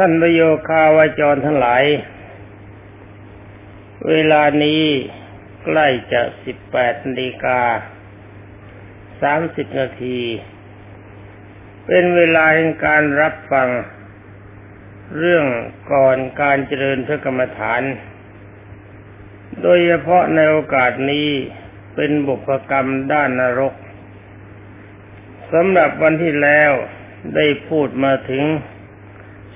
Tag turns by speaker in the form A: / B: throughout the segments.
A: ท่านประโยคาวาจรทั้งหลาย เวลานี้ใกล้จะสิบแปดนาฬิกาสามสิบนาที เป็นเวลาแห่งการรับฟัง เรื่องก่อนการเจริญพระกรรมฐาน โดยเฉพาะในโอกาสนี้เป็นบุพกรรมด้านนรกสำหรับวันที่แล้วได้พูดมาถึง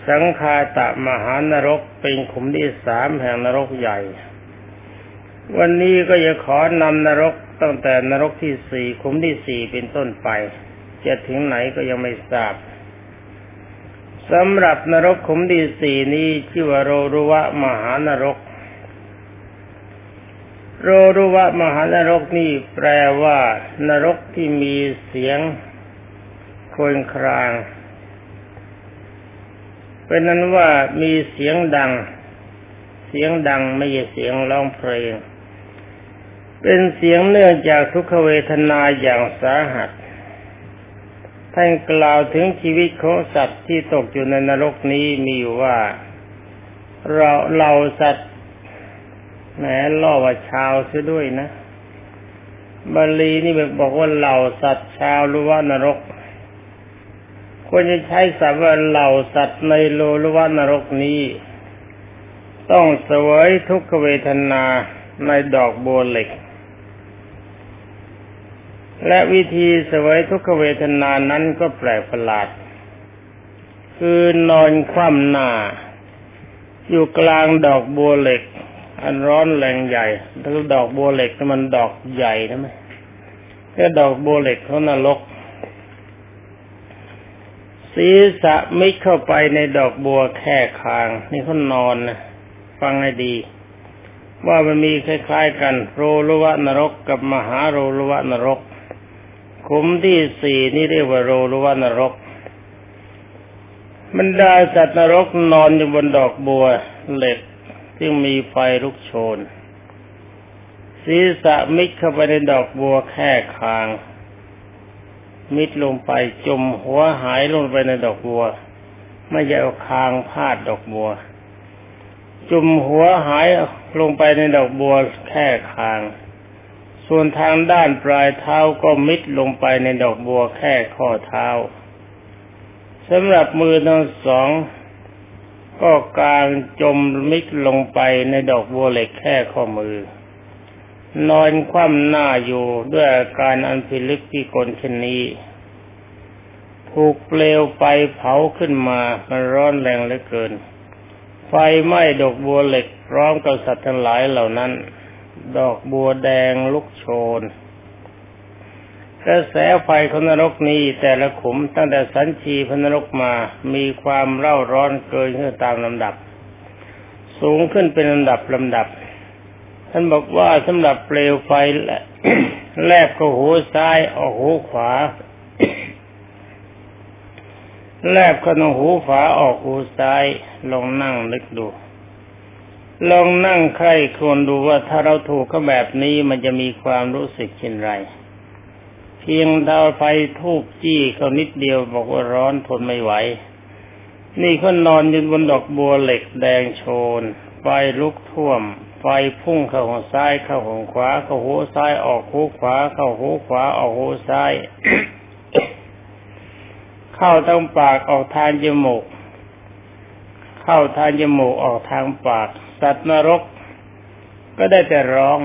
A: สังคาตะมหานรกเป็นขุมที่สามแห่งนรกใหญ่ วันนี้ก็จะขอนำนรกตั้งแต่นรกที่สี่ขุมที่สี่เป็นต้นไป จะถึงไหนก็ยังไม่ทราบสำหรับนรกขุมที่สี่นี้ชื่อว่าโรรุวะมหานรก โรรุวะมหานรกนี่แปลว่านรกที่มีเสียงโคลนคราง เป็นนั้นว่ามีเสียงดัง เสียงดังไม่ใช่เสียงร้องเพลง เป็นเสียงเนื่องจากทุกขเวทนาอย่างสาหัสท่านกล่าวถึงชีวิตของสัตว์ที่ตกอยู่ในนรกนี้มีอยู่ว่า เราเราสัตว์แหมล่อว่าชาวเสียด้วยนะบาลีนี่บอกว่าเหล่าสัตว์ชาวรือว่านรก ควรจะใช้สัพว่าเหล่าสัตว์ในโลลวนรกนี้ ต้องเสวยทุกขเวทนาในดอกบัวเหล็ก และวิธีเสวยทุกขเวทนานั้นก็แปลกประหลาด คือนอนคว่ำหน้า อยู่กลางดอกบัวเหล็ก อันร้อนแรงใหญ่ถ้าดอกบัวเหล็กมันดอกใหญ่นะไหมแค่ดอกบัวเหล็กเขานรก ศีรษะมิดเข้าไปในดอกบัวแค่คาง นี่เขานอนนะฟังให้ดี ว่ามันมีคล้าย ๆ กัน โรลุวะนรกกับมหาโรลุวะนรกขุมที่สี่นี่เรียกว่าโรลุวะนรกบรรดาสัตว์นรกนอนอยู่บนดอกบัวเหล็กที่มีไฟลุกโชน ศีรษะมิดเข้าไปในดอกบัวแค่คาง มิดลงไปจมหัวหายลงไปในดอกบัว ไม่ใช่เอาคางพาดดอกบัว จุมหัวหายลงไปในดอกบัวแค่คาง ส่วนทางด้านปลายเท้าก็มิดลงไปในดอกบัวแค่ข้อเท้าสำหรับมือทั้งสองก็กลางจมมิดลงไปในดอกบัวเหล็กแค่ข้อมือ นอนคว่ำหน้าอยู่ด้วยอาการอันพิลึกที่กลเช่นนี้ถูกเปลวไฟเผาขึ้นมามันร้อนแรงเหลือเกิน ไฟไหม้ดอกบัวเหล็กพร้อมกับสัตว์ทั้งหลายเหล่านั้น ดอกบัวแดงลุกโชนกระแสไฟของนรกนี้แต่ละขุมตั้งแต่สันชีพนรกมามีความเร่าร้อนเกินขึ้นตามลำดับ สูงขึ้นเป็นลำดับลำดับ ท่านบอกว่าสำหรับเปลวไฟและแลบเข้าหูซ้ายออกหูขวา แลบเข้าหูขวาออกหูซ้าย ลองนั่งนึกดู ลองนั่งใครควรดูว่าถ้าเราถูกเขาแบบนี้มันจะมีความรู้สึกเช่นไร เพียงดาวไฟทูบจี้เขานิดเดียวบอกว่าร้อนทนไม่ไหว นี่เขานอนยู่บนดอกบัวเหล็กแดงโชนไฟลุกท่วม ไฟพุ่งเข้าหูซ้ายเข้าหูขวาเข้าหูซ้ายออกหูขวา เข้าหูขวาออกหูซ้าย เข้าทางปากออกทางจมูก เข้าทางจมูกออกทางปาก สัตว์นรก ก็ได้แต่ร้อง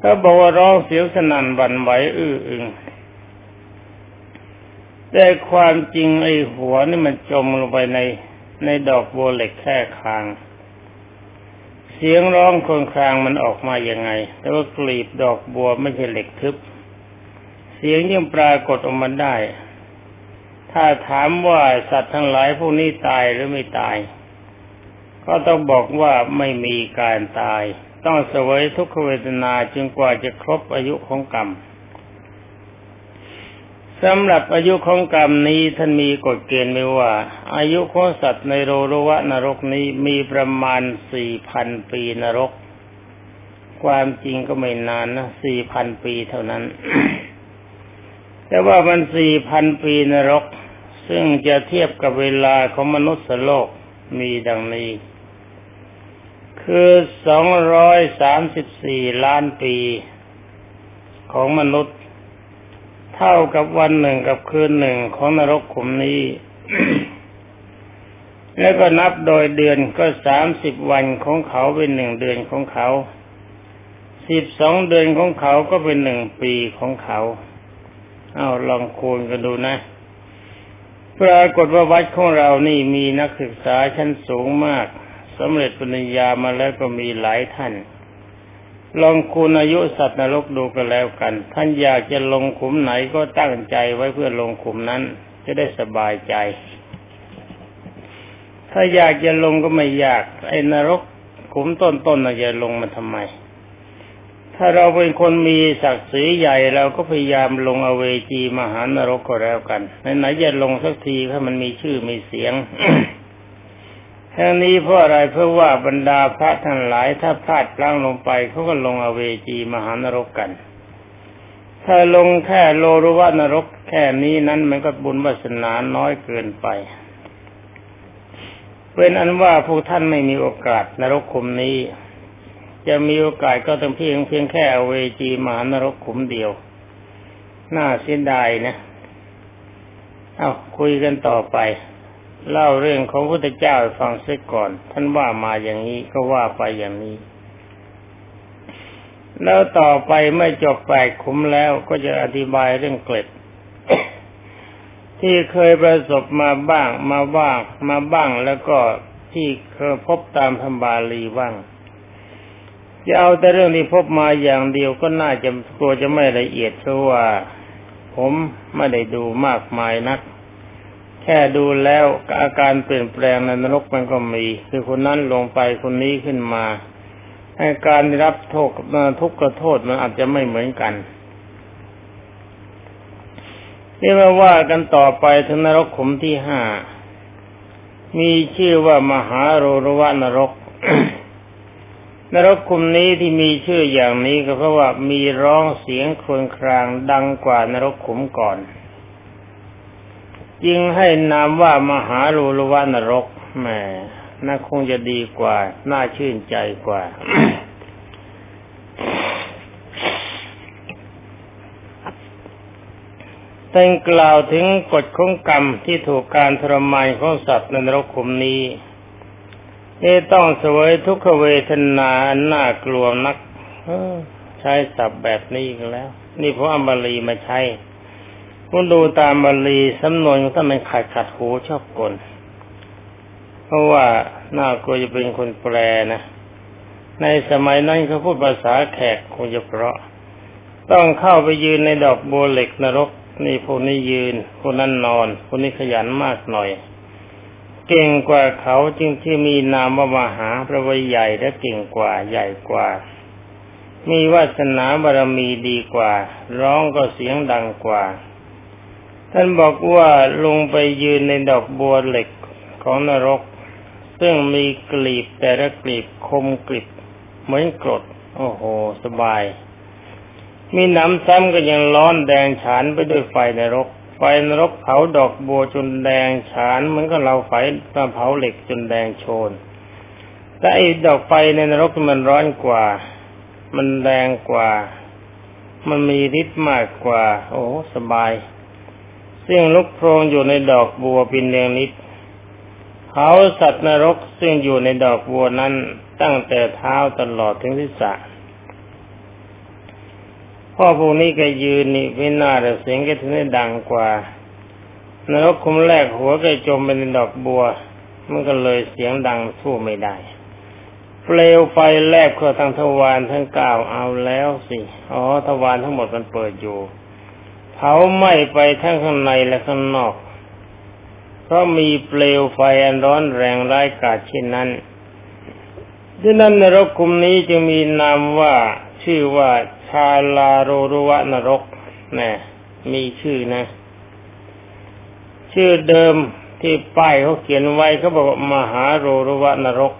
A: ถ้าบอกว่าร้องเสียวสนั่นบันไหวอื้ออึงแต่ความจริงไอ้หัวนี่มันจมลงไปในในดอกบัวเหล็กแค่คาง เสียงร้องคนครางมันออกมาอย่างไง แต่ว่ากลีบดอกบัวไม่ใช่เหล็กทึบ เสียงยังปรากฏออกมาได้ ถ้าถามว่าสัตว์ทั้งหลายพวกนี้ตายหรือไม่ตาย ก็ต้องบอกว่าไม่มีการตาย ต้องเสวยทุกขเวทนาจึงกว่าจะครบอายุของกรรม สำหรับอายุของกรรมนี้ท่านมีกฎเกณฑ์ไว้ว่า อายุของสัตว์ในโรรวะนรกนี้มีประมาณสี่พันปีนรก ความจริงก็ไม่นานนะสี่พันปีเท่านั้น แต่ว่ามันสี่พันปีนรก ซึ่งจะเทียบกับเวลาของมนุษย์โลกมีดังนี้ คือสองร้อยสามสิบสี่ล้านปีของมนุษย์ เท่ากับวันหนึ่งกับคืนหนึ่งของนรกขุมนี้ แล้วก็นับโดยเดือนก็สามสิบวันของเขาเป็นหนึ่งเดือนของเขา สิบสองเดือนของเขาก็เป็นหนึ่งปีของเขา เอาลองคูณกันดูนะ ปรากฏว่าวัดของเรานี่มีนักศึกษาชั้นสูงมากสำเร็จปริญญามาแล้วก็มีหลายท่าน ลองคูณอายุสัตว์นรกดูกันแล้วกัน ท่านอยากจะลงขุมไหนก็ตั้งใจไว้เพื่อลงขุมนั้น จะได้สบายใจ ถ้าอยากจะลงก็ไม่ยาก ไอ้นรกขุมต้นๆนจะลงมาทำไม ถ้าเราเป็นคนมีศักดิ์ศรีใหญ่เราก็พยายามลงอเวจีมหานรกก็แล้วกันไหนๆจะลงสักทีถ้ามันมีชื่อมีเสียง ทั้งนี้เพราะอะไรเพราะว่าบรรดาพระทั้งหลายถ้าพลาดพลั้งลงไปเขาก็ลงอเวจีมหานรกกัน ถ้าลงแค่โลรุวานรกแค่นี้นั้นมันก็บุญวาสนาน้อยเกินไปเป็นอันว่าพวกท่านไม่มีโอกาสนรกคุมนี้ จะมีโอกาสก็ต้องเพียงเพียงแค่อเวจีมหานรกขุมเดียว น่าเสียดายนะ เอาคุยกันต่อไป เล่าเรื่องของพระพุทธเจ้าฟังเสียก่อน ท่านว่ามาอย่างนี้ก็ว่าไปอย่างนี้ แล้วต่อไปไม่จบแปดขุมแล้วก็จะอธิบายเรื่องเกล็ด ที่เคยประสบมาบ้าง มาบ้าง มาบ้างแล้วก็ที่เคยพบตามธรรมบาลีบ้างจะเอาแต่เรื่องที่พบมาอย่างเดียวก็น่าจะกลัวจะไม่ละเอียดเพราะว่า ผมไม่ได้ดูมากมายนัก แค่ดูแล้วอาการเปลี่ยนแปลงในนรกมันก็มี คือคนนั้นลงไปคนนี้ขึ้นมาให้การรับโทษทุกข์กระโทษมันอาจจะไม่เหมือนกันนี่มาว่ากันต่อไปถึงนรกขุมที่ห้ามีชื่อว่ามหาโรรวานรก นรกคุมนี้ที่มีชื่ออย่างนี้ก็เพราะว่ามีร้องเสียงครวญครางดังกว่านรกขุมก่อน จึงให้นามว่ามหาลูลวานรกแหมน่าคงจะดีกว่า น่าชื่นใจกว่า แต่งกล่าวถึงกฎของกรรมที่ถูกการทรมานของสัตว์ในนรกขุมนี้นี่ต้องสวยทุกขเวทนาน่ากลัวนักใช้ศัพท์แบบนี้กันแล้ว นี่เพราะอัมบาลีมาใช้ คุณดูตามบาลีสำนวนถ้ามันขัดขัดหูชอบกลเพราะว่าน่ากลัวจะเป็นคนแปลนะ ในสมัยนั้นเขาพูดภาษาแขกคงจะเพราะ ต้องเข้าไปยืนในดอกบัวเหล็กนรก นี่พวกนี้ยืนพวกนั้นนอนพวกนี้ขยันมากหน่อย เก่งกว่าเขาจึงที่มีนามว่ามหาพระวิใหญ่และเก่งกว่าใหญ่กว่า มีวาสนาบารมีดีกว่า ร้องก็เสียงดังกว่า ท่านบอกว่าลงไปยืนในดอกบัวเหล็กของนรก ซึ่งมีกลีบแต่ละกลีบคมกลีบเหมือนกรด โอ้โห สบาย มีน้ำซ้ำก็ยังร้อนแดงฉานไปด้วยไฟนรก ไฟนรกเผาดอกบัวจนแดงฉานเหมือนกับเราไฟมาเผาเหล็กจนแดงโชนแต่ไอ้ดอกไฟในนรกมันร้อนกว่า มันแรงกว่า มันมีฤทธิ์มากกว่า โอ้สบาย ซึ่งลุกโพรงอยู่ในดอกบัวเป็นเรียงนิดเผาสัตว์นรกซึ่งอยู่ในดอกบัวนั้นตั้งแต่เท้าตลอดถึงศีรษะพ่อพวกนี้ก็ยืนนี่ไม่น่าแต่เสียงก็ถึงได้ดังกว่านรกคุมแรกหัวก็จมไปในดอกบัว มันก็เลยเสียงดังสู้ไม่ได้เปลวไฟแลบเข้าทางทวารทั้งเก้าเอาแล้วสิ อ๋อทวารทั้งหมดมันเปิดอยู่ เผาไหม้ไปทั้งข้างในและข้างนอก เพราะมีเปลวไฟอันร้อนแรงร้ายกาจเช่นนั้นดังนั้นนรกคุมนี้จึงมีนามว่าชื่อว่าชาลาโรรุวะนรกนะมีชื่อนะ ชื่อเดิมที่ป้ายเขาเขียนไว้เขาบอกมหาโรรุวะนรก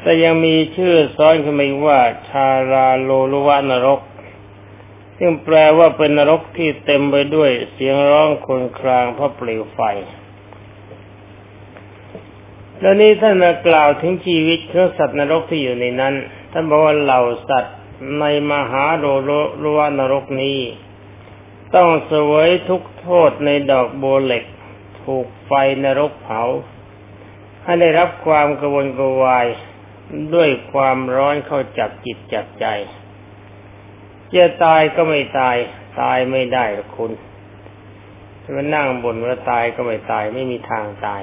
A: แต่ยังมีชื่อซ้อนขึ้นมาว่าชาลาโรรุวะนรก ซึ่งแปลว่าเป็นนรกที่เต็มไปด้วยเสียงร้องครวญครางเพราะเปลวไฟ แล้วนี้ท่านมากล่าวถึงชีวิตของสัตว์นรกที่อยู่ในนั้น ท่านบอกว่าเหล่าสัตว์ในมหาโรโรรวนรกนี้ ต้องเสวยทุกโทษในดอกโบเหล็ก ถูกไฟนรกเผา ให้ได้รับความกระวนกระวายด้วยความร้อนเข้าจับจิตจับใจ จะตายก็ไม่ตาย ตายไม่ได้หรอกคุณจะมานั่งบนว่าตายก็ไม่ตายไม่มีทางตาย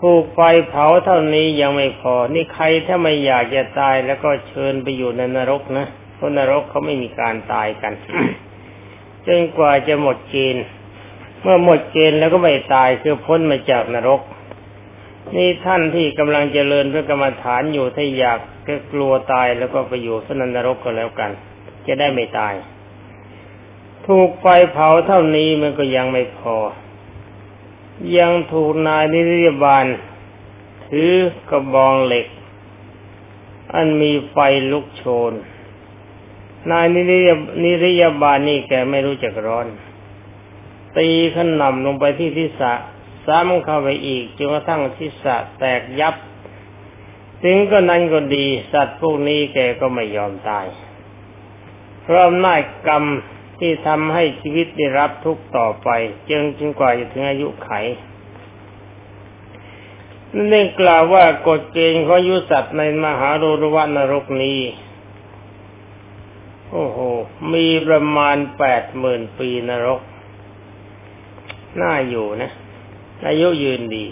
A: ถูกไฟเผาเท่านี้ยังไม่พอ นี่ใครถ้าไม่อยากจะตายแล้วก็เชิญไปอยู่ในนรกนะเพราะนรกเขาไม่มีการตายกันจนกว่าจะหมดเกณฑ์เมื่อหมดเกณฑ์แล้วก็ไม่ตายคือพ้นมาจากนรก นี่ท่านที่กำลังเจริญพระกรรมฐานอยู่ถ้าอยากก็กลัวตายแล้วก็ไปอยู่สนันนรกก็แล้วกัน จะได้ไม่ตาย ถูกไฟเผาเท่านี้มันก็ยังไม่พอ ยังถูกนายนิรยบาลถือกระบองเหล็ก อันมีไฟลุกโชน นายนิรยนิรยาบาลนี่แกไม่รู้จักร้อน ตีขนำลงไปที่ทิศะซ้ำเข้าไปอีกจนกระทั่งทิศะแตกยับถึงก็นั้นก็ดี สัตว์พวกนี้แกก็ไม่ยอมตาย เพราะอำนาจกรรมที่ทำให้ชีวิตได้รับทุกข์ต่อไปจึงจึงกว่าจะถึงอายุไขนั่นเองกล่าวว่ากฎเกณฑ์ของยุสัตว์ในมหาโรรวนรกนี้ โอ้โห มีประมาณแปดหมื่นปีนรก น่าอยู่นะอายุยืนดี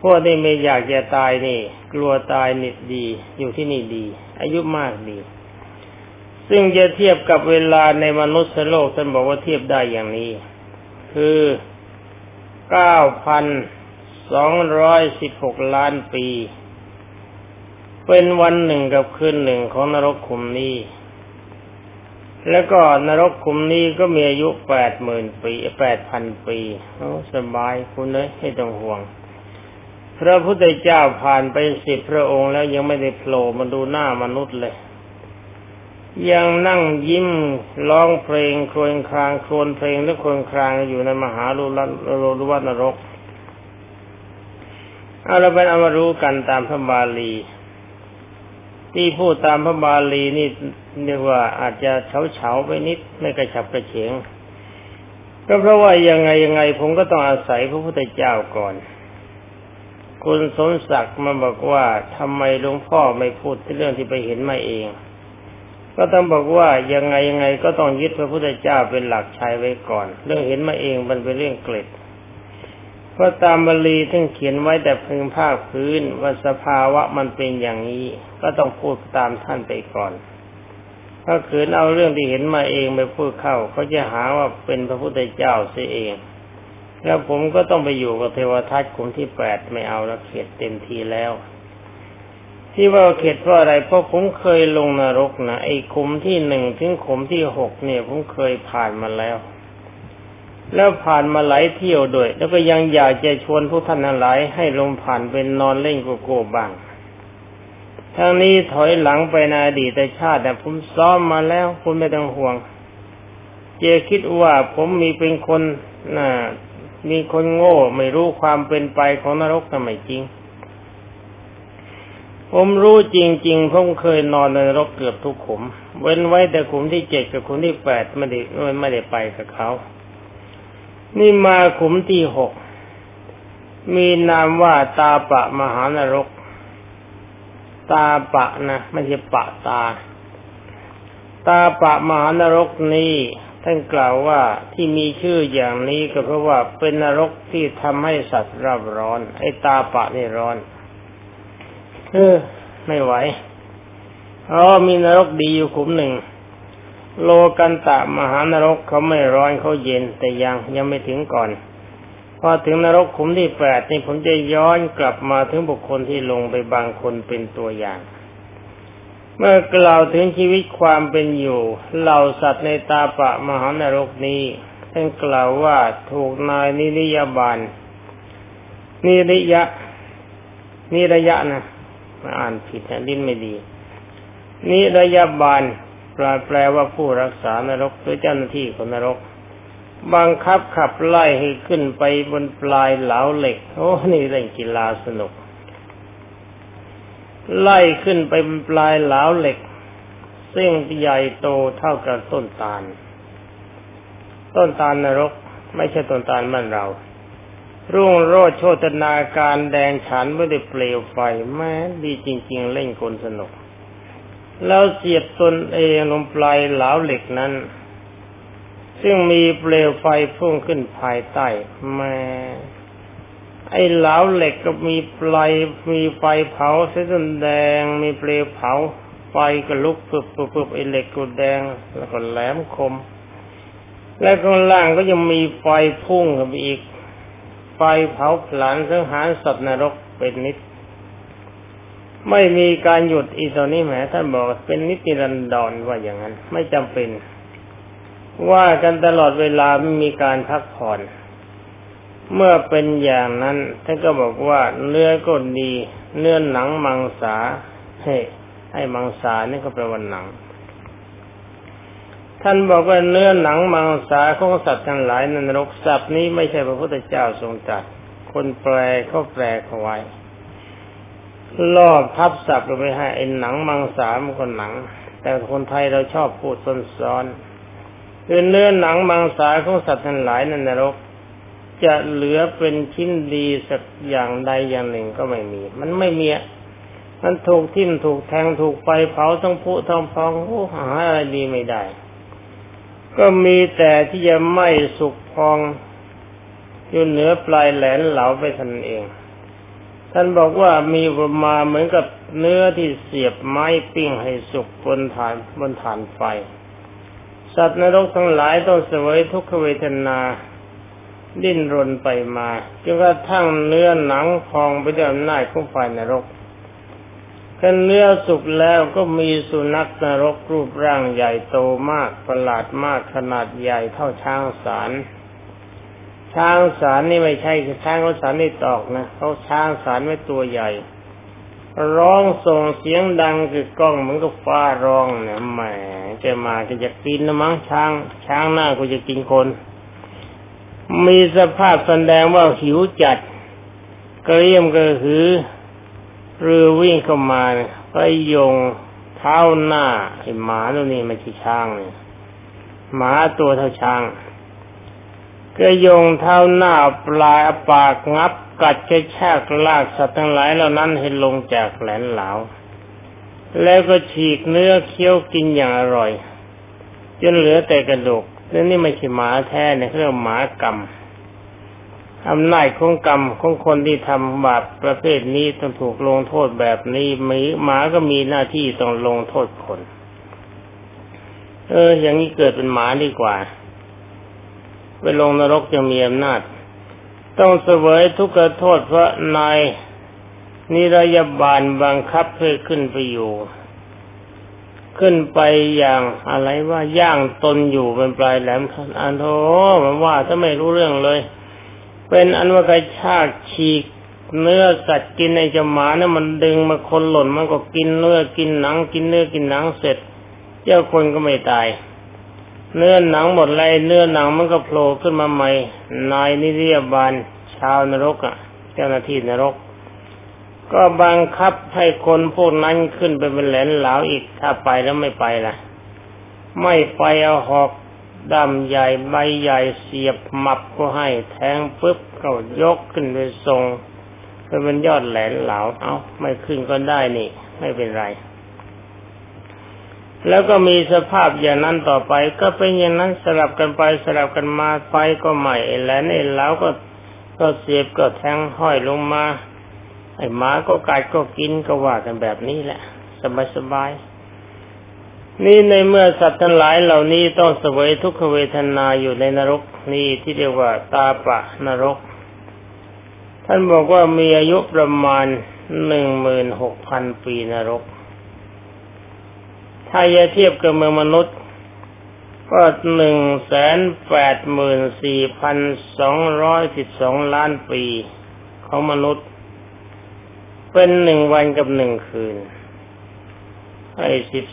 A: พวกที่ไม่อยากจะตายนี่ กลัวตายนิดดี อยู่ที่นี่ดี อายุมากดี ซึ่งจะเทียบกับเวลาในมนุษย์โลกท่านบอกว่าเทียบได้อย่างนี้ คือเก้าพันสองร้อยสิบหกล้านปี เป็นวันหนึ่งกับคืนหนึ่งของนรกขุมนี้ แล้วก็นรกขุมนี้ก็มีอายุแปดหมื่นปีแปดพันปีโอ้สบายคุณเลยไม่ต้องห่วง พระพุทธเจ้าผ่านไปสิบพระองค์แล้วยังไม่ได้โผล่มาดูหน้ามนุษย์เลย ยังนั่งยิ้มร้องเพลงครวญครางครวญเพลงและครวญครางอยู่ในมหาลุลัลรุวัตนรกเอาเราไปเอามารู้กันตามพระบาลี ที่พูดตามพระบาลีนี่เรียกว่าอาจจะเฉาเฉาไปนิดไม่กระฉับกระเฉงก็เพราะว่ายังไงยังไงผมก็ต้องอาศัยพระพุทธเจ้าก่อน คุณสมศักดิ์มาบอกว่าทำไมหลวงพ่อไม่พูดเรื่องที่ไปเห็นมาเอง ก็ต้องบอกว่ายังไงยังไงก็ต้องยึดพระพุทธเจ้าเป็นหลักใช้ไว้ก่อน เรื่องเห็นมาเองมันเป็นเรื่องเกล็ดเพราะตามบาลีท่านเขียนไว้แต่พึงภาคพื้นว่าสภาวะมันเป็นอย่างนี้ ก็ต้องพูดตามท่านไปก่อน ถ้าขืนเอาเรื่องที่เห็นมาเองไปพูดเข้าเขาจะหาว่าเป็นพระพุทธเจ้าเสียเอง แล้วผมก็ต้องไปอยู่กับเทวทัตกลุ่มที่แปดไม่เอาแล้วเขียดเต็มทีแล้ว ที่ว่าเข็ดเพราะอะไร เพราะผมเคยลงนรกนะไอ้ขุมที่หนึ่งถึงขุมที่หกเนี่ย ผมเคยผ่านมาแล้ว แล้วผ่านมาหลายเที่ยวด้วย แล้วก็ยังอยากจะชวนพวกท่านหลายให้ลงผ่านเป็นนอนเล่นโกโก้บ้างทางนี้ถอยหลังไปในอดีตชาติแต่ผมซ้อมมาแล้ว คุณไม่ต้องห่วง เจคิดว่าผมมีเป็นคนน่ะมีคนโง่ ไม่รู้ความเป็นไปของนรกทำไมจริง ผมรู้จริงๆ ผมเคยนอนในรกเกือบทุกขุม เว้นไว้แต่ขุมที่เจ็ดกับขุมที่แปดไม่ได้ไม่ได้ไปกับเขา นี่มาขุมที่หก มีนามว่าตาปะมหานรก ตาปะนะไม่ใช่ปะตา ตาปะมหานรกนี้ท่านกล่าวว่าที่มีชื่ออย่างนี้ก็เพราะว่าเป็นนรกที่ทำให้สัตว์รับร้อน ไอ้ตาปะนี่ร้อน เออ ไม่ไหวอ๋อมีนรกดีอยู่ขุมหนึ่ง โลกันตะมหานรกเขาไม่ร้อนเขาเย็นแต่ยังยังไม่ถึงก่อน พอถึงนรกขุมที่แปดนี่ผมจะย้อนกลับมาถึงบุคคลที่ลงไปบางคนเป็นตัวอย่าง เมื่อกล่าวถึงชีวิตความเป็นอยู่เหล่าสัตว์ในตาปะมหานรกนี้ท่านกล่าวว่าถูกนายนิริยาบาลนิริยะนิระยะนะ อ่านผิดนะดิ้นไม่ดีนิระยาบาลแปลแปลว่าผู้รักษานรกหรือเจ้าหน้าที่ของนรก บังคับขับไล่ให้ขึ้นไปบนปลายเหลาเหล็ก โอ้นี่เล่นกีฬาสนุก ไล่ขึ้นไปบนปลายเหลาเหล็ก ซึ่งใหญ่โตเท่ากับต้นตาล ต้นตาลนรก ไม่ใช่ต้นตาลบ้านเรา รุ่งโรจน์โชตนาการแดงฉันไม่ได้เปลวไฟแม้ดีจริง ๆ เล่นกลสนุก แล้วเสียบตนเองลงปลายเหลาเหล็กนั้น ซึ่งมีเปลวไฟพุ่งขึ้นภายใต้แม้ไอ้เหลาเหล็กก็มีปลายมีไฟเผาเส้นแดง มีเปลวเผา ไฟก็ลุกปึบปึบปึบไอ้เหล็กก็แดง แล้วก็แหลมคม และข้างล่างก็ยังมีไฟพุ่งขึ้นไปอีก ไฟเผาผลาญสังหารสัตว์นรกเป็นนิด ไม่มีการหยุดอีตอนนี้แหมท่านบอกเป็นนิติรันดรว่าอย่างนั้น ไม่จำเป็น ว่ากันตลอดเวลาไม่มีการพักผ่อนเมื่อเป็นอย่างนั้นท่านก็บอกว่าเนื้อก็ดี เนื้อหนังมังสาเฮ้ให้มังสานี่ก็แปลว่าหนัง ท่านบอกว่าเนื้อหนังมังสาของสัตว์ทั้งหลายนนรกสัตว์นี้ไม่ใช่พระพุทธเจ้าทรงตรัสคนแปลเขาแปลเขาไว้ลอบทับศัพท์ลงไปให้ไอ้หนังมังสามันก็หนัง แต่คนไทยเราชอบพูดซ้อนๆคือเนื้อหนังมังสาของสัตว์ทั้งหลายนนรก จะเหลือเป็นชิ้นดีสักอย่างใดอย่างหนึ่งก็ไม่มี มันไม่มีมันถูกทิ่มถูกแทงถูกไฟเผาทั้งผุทั้งพองโอ้หาอะไรดีไม่ได้ ก็มีแต่ที่จะไม้สุกพองอยู่เหนือปลายแหลนเหลาไปทันเอง ท่านบอกว่ามีประมาเหมือนกับเนื้อที่เสียบไม้ปิ้งให้สุกบนฐานบนฐานไฟ สัตว์นรกทั้งหลายต้องเสวยทุกขเวทนา ดิ้นรนไปมาจนกระทั่งเนื้อหนังพองไปด้วยอำนาจของไฟนรก กันเนื้อสุกแล้วก็มีสุนัขนรกรูปร่างใหญ่โตมากประหลาดมากขนาดใหญ่เท่าช้างสารช้างสารนี่ไม่ใช่ช้างสารนี่ตอกนะเขาช้างสารไม่ตัวใหญ่ ร้องส่งเสียงดังคือกล้องเหมือนกับฟ้าร้องเนี่ยแหมจะมาจะจะกินนะมั้งช้าง ช้างหน้ากูจะกินคน มีสภาพแสดงว่าหิวจัดกระเรียมกระหือ เรือวิ่งเข้ามาไปยงเท้าหน้าไอ้หมาตัวนี้ไม่ใช่ช้างเนี่ยหมาตัวเท่าช้างก็ยงเท้าหน้าปลายปากงับกัดกระชากลากสัตว์ทั้งหลายเหล่านั้นให้ลงจากแหลนเหลาแล้วก็ฉีกเนื้อเคี้ยวกินอย่างอร่อย จนเหลือแต่กระดูกนี่นี่ไม่ใช่หมาแท้เนี่ยเรียกหมากรรม อำนาจของกรรมของคนที่ทำบาปประเภทนี้ต้องถูกลงโทษแบบนี้หมีหมาก็มีหน้าที่ต้องลงโทษคน เออ อย่างนี้เกิดเป็นหมาดีกว่า ไปลงนรกจะมีอำนาจ ต้องเสวยทุกขโทษเพราะนายนิรยาบาลบังคับให้ขึ้นไปอยู่ ขึ้นไปอย่างอะไรว่าย่างตนอยู่เป็นปลายแหลมอันโธมันว่าถ้าไม่รู้เรื่องเลย เป็นอันว่ากรชากฉีกเนื้อสัตว์กินในจมาเนี่ยมันดึงมาคนหล่นมันก็กินเนื้อกินหนังกินเนื้อกินหนังเสร็จ เจ้าคนก็ไม่ตาย เนื้อหนังหมดเลยเนื้อหนังมันก็โผล่ขึ้นมาใหม่ นายนิริยบาลชาวนรกอะ เจ้าหน้าที่นรก ก็บังคับให้คนพวกนั้นขึ้นไปเป็นแหลนเหลาอีกถ้าไปแล้วไม่ไปล่ะ ไม่ไปเอาหอก ดำใหญ่ใบใหญ่เสียบหมับก็ให้แทงปุ๊บก็ยกขึ้นไปทรงเป็นยอดแหลนเหลาเอาไม่ขึ้นก็ได้นี่ ไม่เป็นไร แล้วก็มีสภาพอย่างนั้นต่อไป ก็เป็นอย่างนั้นสลับกันไปสลับกันมาไฟก็ใหม่แหลนไอ้เหลาก็ก็เสียบก็แทงห้อยลงมา ไอ้หมาก็กัดก็กินก็ว่ากันแบบนี้แหละ สบายสบาย นี่ในเมื่อสัตว์ทั้งหลายเหล่านี้ต้องเสวยทุกขเวทนาอยู่ในนรกนี่ที่เรียกว่าตาปะนรก ท่านบอกว่ามีอายุประมาณหนึ่งหมื่นหกพันปีนรก ถ้าจะเทียบกับเมืองมนุษย์ ก็หนึ่งแสนแปดหมื่นสี่พันสองร้อยสิบสองล้านปีของมนุษย์ เป็นหนึ่งวันกับหนึ่งคืน ไอ้สิบ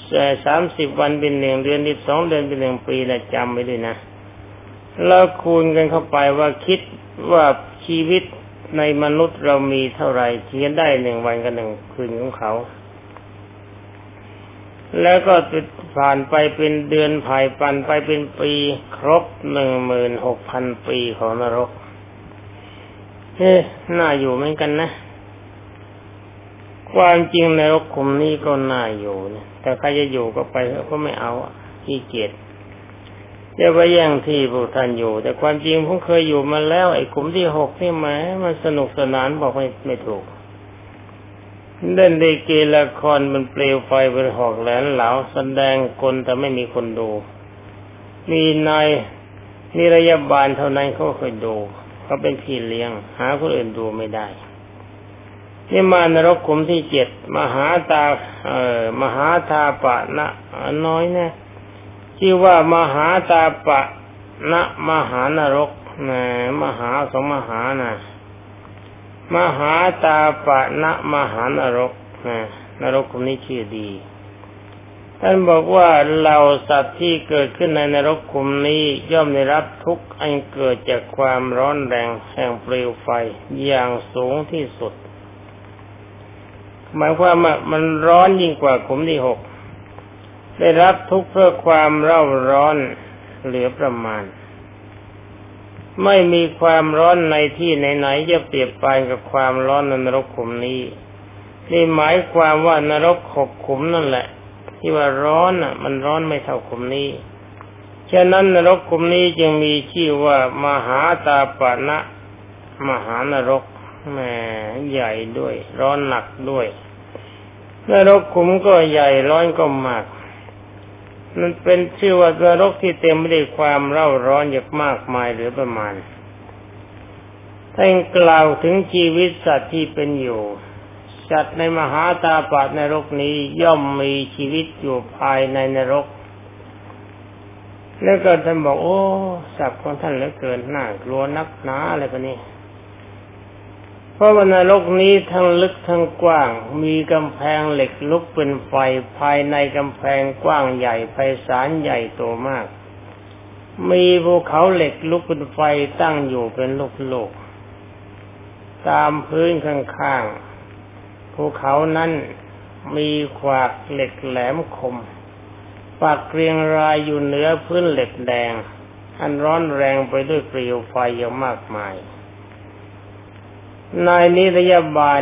A: สามสิบวันเป็นหนึ่งเดือนสิบสองเดือนเป็นหนึ่งปีนะจำไว้ด้วยนะแล้วคูณกันเข้าไปว่าคิดว่าชีวิตในมนุษย์เรามีเท่าไหร่เทียนได้หนึ่งวันกับหนึ่งคืนของเขา แล้วก็ผ่านไปเป็นเดือนผ่ายปันไปเป็นปีครบหนึ่งหมื่นหกพันปีของนรกเฮ้น่าอยู่เหมือนกันนะ ความจริงในรกขุมนี้ก็น่าอยู่นะแต่ใครจะอยู่ก็ไปก็ไม่เอาขี้เกียจจะไปแย่งที่พวกท่านอยู่ แต่ความจริงผมเคยอยู่มาแล้ว ไอ้กลุ่มที่หกนี่แหมมันสนุกสนานบอกไม่ไม่ถูก เล่นดีเกละครมันเปลวไฟเป็นหอกแหลนเหลาแสดงคนแต่ไม่มีคนดู มีนายนิรยาบาลเท่านั้นเขาเคยดูเขาเป็นพี่เลี้ยง หาคนอื่นดูไม่ได้ นี่มานรกขุมที่เจ็ดมหาตาเอ่อมหาทาปะนะน้อยนะชื่อว่ามหาตาปะนะมหานรกนะมหาสองมหานะมหาตาปะนะมหานรกนะนรกคนนี้ชื่อดี ท่านบอกว่าเราสัตว์ที่เกิดขึ้นในนรกคุมนี้ย่อมได้รับทุกข์อันเกิดจากความร้อนแรงแห่งเปลวไฟอย่างสูงที่สุด หมายความว่ามันร้อนยิ่งกว่าขุมที่หกได้รับทุกข์เพื่อความเร่าร้อนเหลือประมาณ ไม่มีความร้อนในที่ไหนๆจะเปรียบปานกับความร้อนในนรกขุมนี้นี่หมายความว่านรกหกขุมนั่นแหละ ที่ว่าร้อนอะ มันร้อนไม่เท่าขุมนี้ฉะนั้นนรกขุมนี้จึงมีชื่อว่ามหาตาปะนะ มหานรก แหมใหญ่ด้วย ร้อนหนักด้วยนรกขุมก็ใหญ่ร้อนก็มากมันเป็นชื่อว่านรกที่เต็มไปด้วยความเร่าร้อนอย่างมากมายหรือประมาณท่านกล่าวถึงชีวิตสัตว์ที่เป็นอยู่สัตว์ในมหาตาปาในรกนี้ย่อมมีชีวิตอยู่ภายในนรก แล้วก็ท่านบอกโอ้สัตว์ของท่านเหลือเกินน่ากลัวนักหนาอะไรแบบนี้ ราะว่านรกนี้ทั้งลึกทั้งกว้าง มีกำแพงเหล็กลุกเป็นไฟภายในกำแพงกว้างใหญ่ไพศาลใหญ่โตมาก มีภูเขาเหล็กลุกเป็นไฟตั้งอยู่เป็นลูกๆตามพื้นข้างๆภูเขานั้นมีขวากเหล็กแหลมคมปักเรียงรายอยู่เหนือพื้นเหล็กแดง อันร้อนแรงไปด้วยเปลวไฟอย่างมากมาย นายนิรยาบาล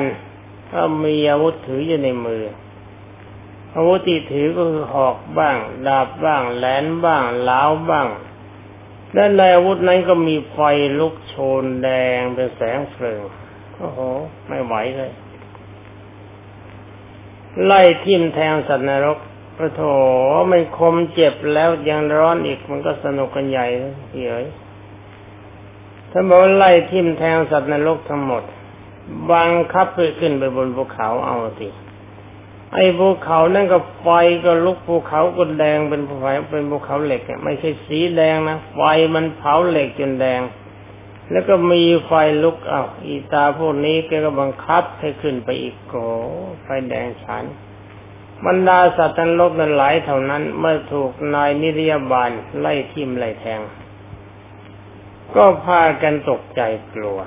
A: ก็มีอาวุธถืออยู่ในมือ อาวุธที่ถือก็คือหอกบ้าง ดาบบ้างแหลนบ้างล้าวบ้างด้านในอาวุธนั้นก็มีไฟลุกโชนแดงเป็นแสงเพลิงโอ้โห ไม่ไหวเลย ไล่ทิ่มแทงสัตว์นรกพระโถมันคมเจ็บแล้วยังร้อนอีกมันก็สนุกกันใหญ่เลยเฮ้ยท่านบอกไล่ทิ่มแทงสัตว์นรกทั้งหมด บังคับไปขึ้นไปบนภูเขาเอาสิไอ้ภูเขานั่นก็ไฟก็ลุกภูเขาก็แดงเป็นภูเขาเป็นภูเขาเหล็กไม่ใช่สีแดงนะไฟมันเผาเหล็กจนแดง แล้วก็มีไฟลุกอ้าอีตาพวกนี้แกก็บังคับให้ขึ้นไปอีกโกไฟแดงฉันบรรดาสัตว์ันรกนั้นหลายเท่านั้น เมื่อถูกนายนิรยาบาลไล่ทิ่มไล่แทง ก็พากันตกใจกลัว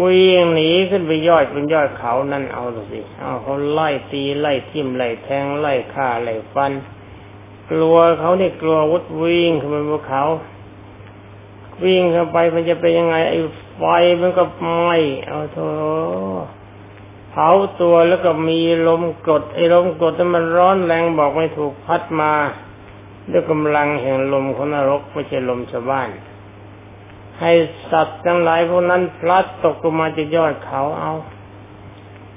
A: วิ่งหนีขึ้นไปยอดบนยอดเขานั่นเอาสิเอาเขาไล่ตีไล่ทิ่มไล่แทงไล่ฆ่าไล่ฟัน กลัวเขาเนี่ยกลัววุดวิ่งขึ้นไปบนเขา วิ่งเข้าไปมันจะเป็นยังไงไอ้ไฟมันก็ไหม้เอาเถอะเผาตัวแล้วก็มีลมกดไอ้ลมกดมันร้อนแรงบอกไม่ถูกพัดมา ด้วยกำลังแห่งลมของนรกไม่ใช่ลมชาวบ้าน ให้สัตว์ทั้งหลายพวกนั้นพลัดตกลงมาจากยอดเขาเอา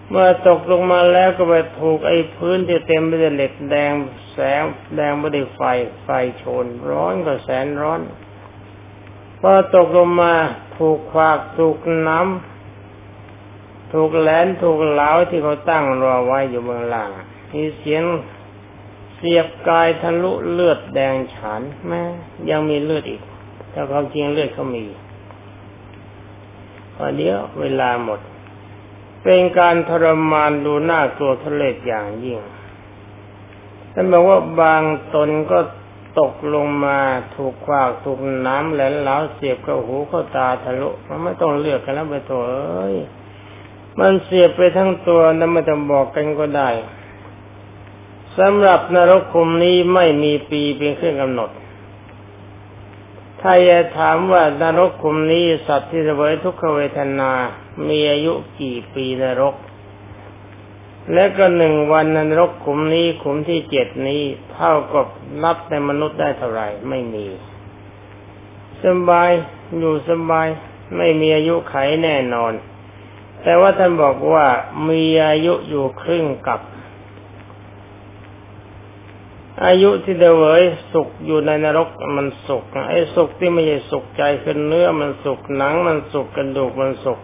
A: เมื่อตกลงมาแล้วก็ไปถูกไอ้พื้นที่เต็มไปด้วยเหล็กแดงแสงแดงไม่ได้ไฟไฟโชน ร้อนก็แสนร้อนพอตกลงมาถูกควากถูกน้ำถูกแหลนถูกเหลาที่เขาตั้งรอไว้อยู่เมืองล่างมีเสียงเสียบกายทะลุเลือดแดงฉานแม่ยังมีเลือดอีก ถ้าความจริงเลือดเขามีวันนี้เวลาหมด เป็นการทรมานดูหน้าตัวทะเลอย่างยิ่งท่านบอกว่าบางตนก็ตกลงมาถูกควากถูกน้ำแหลนเหลาเสียบเข้าหูเข้าตาทะลุมันไม่ต้องเลือกกันแล้วไปตัวเอ้ยมันเสียบไปทั้งตัวนั้นไม่ต้องบอกกันก็ได้สำหรับนรกคุมนี้ไม่มีปีเป็นเครื่องกำหนด ถ้าจะถามว่านรกคุมนี้สัตว์ที่เสวยทุกขเวทนา มีอายุกี่ปีนรก และก็หนึ่งวันนรกขุมนี้ขุมที่เจ็ดนี้เท่ากับนับในมนุษย์ได้เท่าไหร่ไม่มีสบายอยู่สบายไม่มีอายุไขแน่นอน แต่ว่าท่านบอกว่ามีอายุอยู่ครึ่งกับ อายุที่เดเวยสุกอยู่ในนรกมันสุกไอ้สุกที่ไม่ใช่สุกใจคือเนื้อมันสุกหนังมันสุกกระดูกมันสุก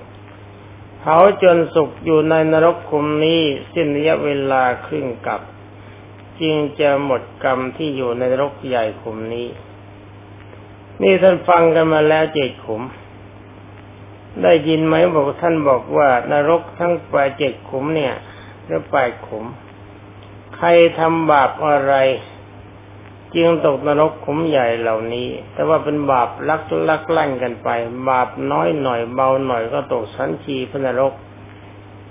A: เผาจนสุกอยู่ในนรกคุมนี้สิ้นระยะเวลาครึ่งกับจึงจะหมดกรรมที่อยู่ในนรกใหญ่ขุมนี้ นี่ท่านฟังกันมาแล้วเจ็ดขุม ได้ยินไหมบอกท่านบอกว่านรกทั้งแปดเจ็ดขุมเนี่ยหรือแปดขุม รทำบาปอะไร จึงตกนรกขุมใหญ่เหล่านี้ แต่ว่าเป็นบาปลักลักลั่นกันไป บาปน้อยหน่อยเบาหน่อยก็ตกสันชีพนรก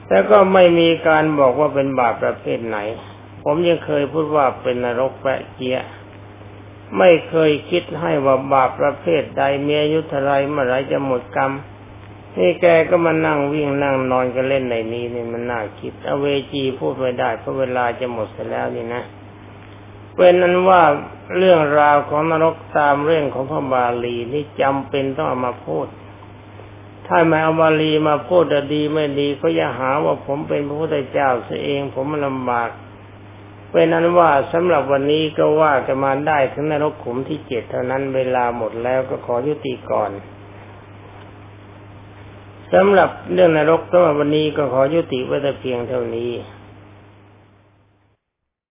A: แต่ก็ไม่มีการบอกว่าเป็นบาปประเภทไหน ผมยังเคยพูดว่าเป็นนรกแปะเกียไม่เคยคิดให้ว่าบาปประเภทใดมีอายุเท่าไรเมื่อไรจะหมดกรรม นี่แกก็มานั่งวิ่งนั่งนอนกันเล่นในนี้นี่มันน่าคิดเอาเวจีพูดไม่ได้เพราะเวลาจะหมดเสร็จแล้วนี่นะเป็นนั้นว่าเรื่องราวของนรกตามเรื่องของพระบาลีนี่จำเป็นต้องเอามาพูด ถ้าไม่เอาบาลีมาพูดดีไม่ดีก็อย่าหาว่าผมเป็นพระพุทธเจ้าซะเองผมมันลำบากเป็นนั้นว่าสำหรับวันนี้ก็ว่ากันมาได้ถึงนรกขุมที่เจ็ดเท่านั้นเวลาหมดแล้วก็ขอยุติก่อน สำหรับเรื่องนรกสำหรับวันนี้ก็ขอยุติไว้แต่เพียงเท่านี้